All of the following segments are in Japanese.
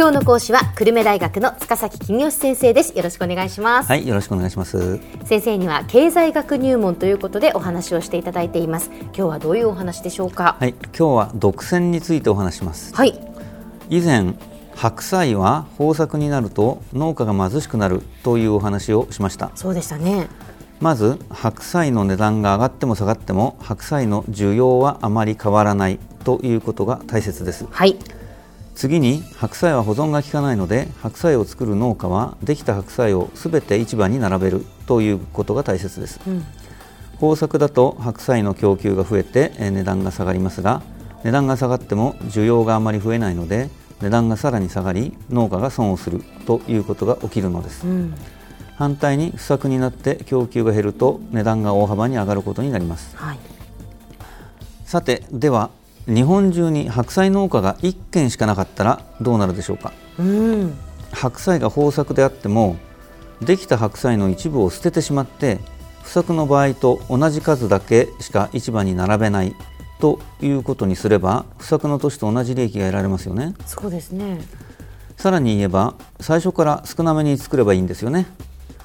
今日の講師は久留米大学の塚崎公義先生です。よろしくお願いします。はいよろしくお願いします。先生には経済学入門ということでお話をしていただいています。今日はどういうお話でしょうか？はい今日は独占についてお話します。はい。以前白菜は豊作になると農家が貧しくなるというお話をしました。そうでしたね。まず白菜の値段が上がっても下がっても白菜の需要はあまり変わらないということが大切です。はい次に白菜は保存が効かないので白菜を作る農家はできた白菜をすべて市場に並べるということが大切です、うん。豊作だと白菜の供給が増えてえー値段が下がりますが値段が下がっても需要があまり増えないので値段がさらに下がり農家が損をするということが起きるのです。うん。反対に不作になって供給が減ると値段が大幅に上がることになります。はい。さてでは日本中に白菜農家が1軒しかなかったらどうなるでしょうか？うん。白菜が豊作であってもできた白菜の一部を捨ててしまって不作の場合と同じ数だけしか市場に並べないということにすれば不作の年と同じ利益が得られますよね。そうですね。さらに言えば最初から少なめに作ればいいんですよね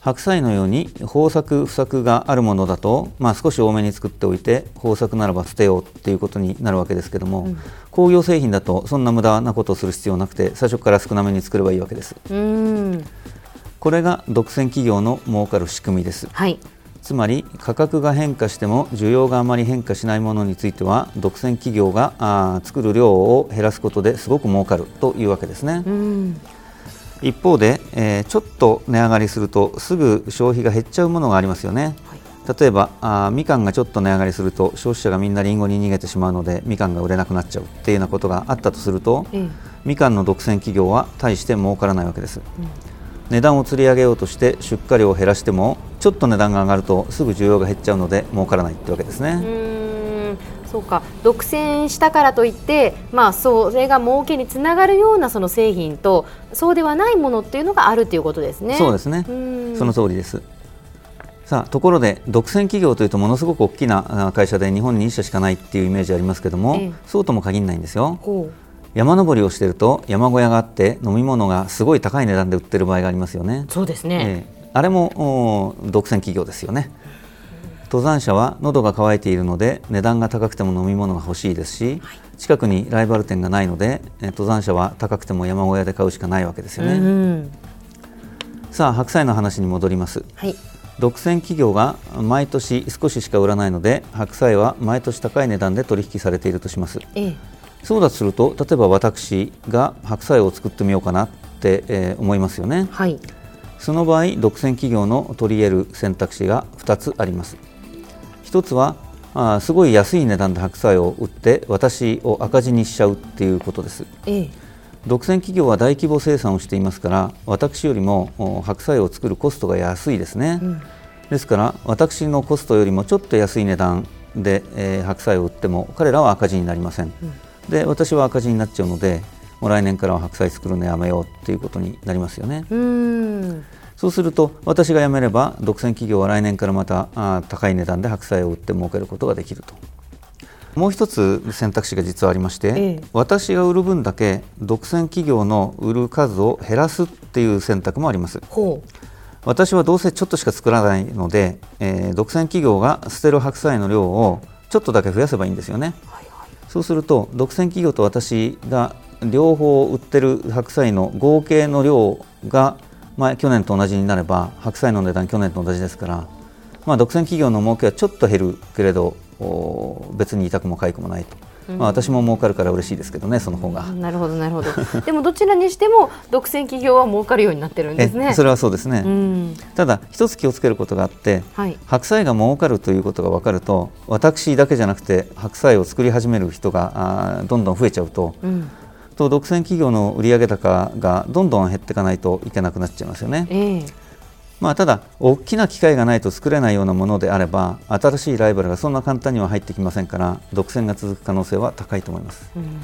白菜のように豊作不作があるものだと、まあ、少し多めに作っておいて豊作ならば捨てようっていうことになるわけですけども、うん。工業製品だとそんな無駄なことをする必要なくて最初から少なめに作ればいいわけです。うん。これが独占企業の儲かる仕組みです。はい。つまり価格が変化しても需要があまり変化しないものについては独占企業があー作る量を減らすことですごく儲かるというわけですね。うん一方で、えーちょっと値上がりするとすぐ消費が減っちゃうものがありますよね。はい。例えばあーみかんがちょっと値上がりすると消費者がみんなリンゴに逃げてしまうのでみかんが売れなくなっちゃうっていうようなことがあったとするとええ。みかんの独占企業は大して儲からないわけです、値段を釣り上げようとして出荷量を減らしてもちょっと値段が上がるとすぐ需要が減っちゃうので儲からないってわけですうね、そうか独占したからといって、まあ、それが儲けにつながるようなその製品とそうではないものっていうのがあるということですね。そうですね。うん。その通りです。さあところで独占企業というとものすごく大きなあ会社で日本に1社しかないっていうイメージありますけども、ええ。そうとも限らないんですよ。ほ山登りをしていると山小屋があって飲み物がすごい高い値段で売ってる場合がありますよね。うそうですね。ええ。あれもお独占企業ですよね登山者は喉が渇いているので値段が高くても飲み物が欲しいですし、近くにライバル店がないのでえ登山者は高くても山小屋で買うしかないわけですよね、うんさあ白菜の話に戻ります。はい。独占企業が毎年少ししか売らないので白菜は毎年高い値段で取引されているとします。ええ。そうだとすると例えば私が白菜を作ってみようかなって、えー思いますよね。はい。その場合独占企業の取り得る選択肢が2つあります1つはあーすごい安い値段で白菜を売って私を赤字にしちゃうっていうことです。ええ。独占企業は大規模生産をしていますから私よりもお白菜を作るコストが安いですね、うん。ですから私のコストよりもちょっと安い値段で、えー白菜を売っても彼らは赤字になりません、で私は赤字になっちゃうのでもう来年からは白菜作るのやめようっていうことになりますよね。うんそうすると私が辞めれば独占企業は来年からまた高い値段で白菜を売って儲けることができると。もう一つ選択肢が実はありまして、ええ。私が売る分だけ独占企業の売る数を減らすっていう選択もあります。ほ私はどうせちょっとしか作らないので、えー独占企業が捨てる白菜の量をちょっとだけ増やせばいいんですよね。うはいはい。そうすると独占企業と私が両方売ってる白菜の合計の量が前去年と同じになれば白菜の値段去年と同じですから、まあ、独占企業の儲けはちょっと減るけれどお別に痛くも痒くもないと、まあ、私も儲かるから嬉しいですけどねその方が。なるほどなるほど。でもどちらにしても独占企業は儲かるようになってるんですね。えそれはそうですね、うん。ただ一つ気をつけることがあってはい。白菜が儲かるということが分かると私だけじゃなくて白菜を作り始める人があーどんどん増えちゃうとうんと独占企業の売上高がどんどん減っていかないといけなくなっちゃいますよね。ええまあ、ただ、大きな機械がないと作れないようなものであれば新しいライバルがそんな簡単には入ってきませんから独占が続く可能性は高いと思います。うん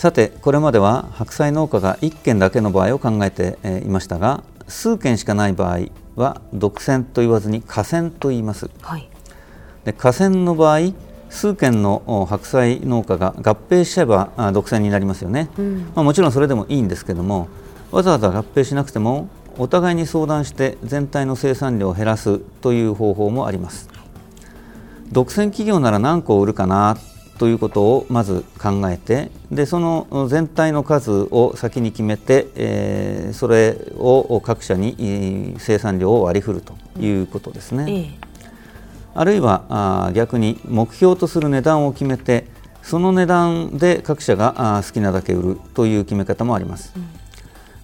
さてこれまでは白菜農家が1軒だけの場合を考えてえーいましたが数軒しかない場合は独占と言わずに河川と言いますはいで河川の場合数軒の白菜農家が合併しちゃえば独占になりますよね、うん、まあ、もちろんそれでもいいんですけどもわざわざ合併しなくてもお互いに相談して全体の生産量を減らすという方法もあります。独占企業なら何個売るかなということをまず考えてでその全体の数を先に決めて、えー、それを各社に生産量を割り振るということですね。ええ、あるいはあ逆に目標とする値段を決めてその値段で各社があ好きなだけ売るという決め方もあります。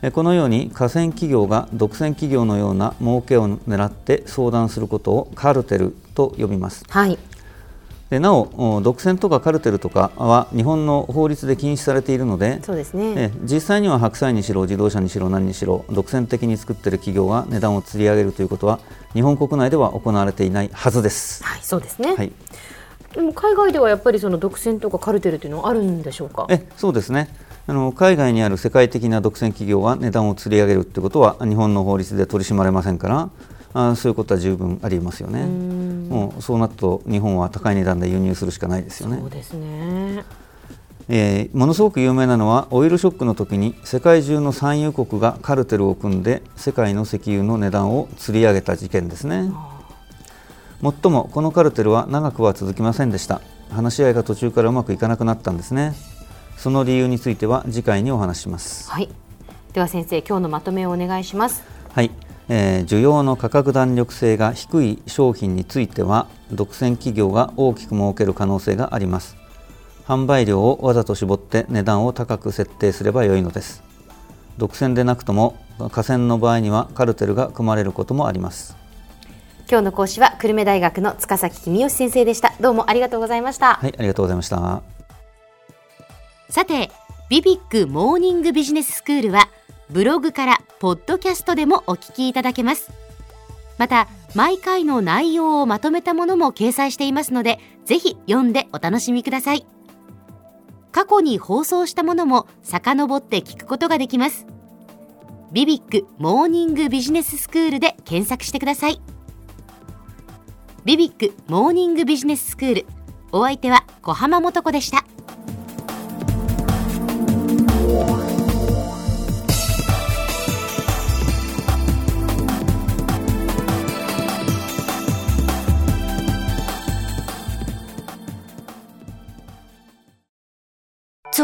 うん、このように河川企業が独占企業のような儲けを狙って相談することをカルテルと呼びます。はいでなお独占とかカルテルとかは日本の法律で禁止されているのでそうですね、実際には白菜にしろ自動車にしろ何にしろ独占的に作っている企業が値段を釣り上げるということは日本国内では行われていないはずです。はい、そうですね、はい、でも海外ではやっぱりその独占とかカルテルというのはあるんでしょうか？えそうですね。あの海外にある世界的な独占企業は値段を釣り上げるということは日本の法律で取り締まれませんからあそういうことは十分ありますよね。もうそうなると日本は高い値段で輸入するしかないですよね。そうですね。えー、ものすごく有名なのはオイルショックの時に世界中の産油国がカルテルを組んで世界の石油の値段を釣り上げた事件ですね。もっともこのカルテルは長くは続きませんでした話し合いが途中からうまくいかなくなったんですねその理由については次回にお話しますはいでは先生今日のまとめをお願いしますはいえー、需要の価格弾力性が低い商品については独占企業が大きく儲ける可能性があります。販売量をわざと絞って値段を高く設定すればよいのです。独占でなくとも河川の場合にはカルテルが組まれることもあります。今日の講師は久留米大学の塚崎君吉先生でした。どうもありがとうございました。はいありがとうございました。さてビビックモーニングビジネススクールはブログからポッドキャストでもお聞きいただけます。また毎回の内容をまとめたものも掲載していますのでぜひ読んでお楽しみください。過去に放送したものも遡って聞くことができます。ビビックモーニングビジネススクールで検索してください。ビビックモーニングビジネススクールお相手は小浜もとこでした。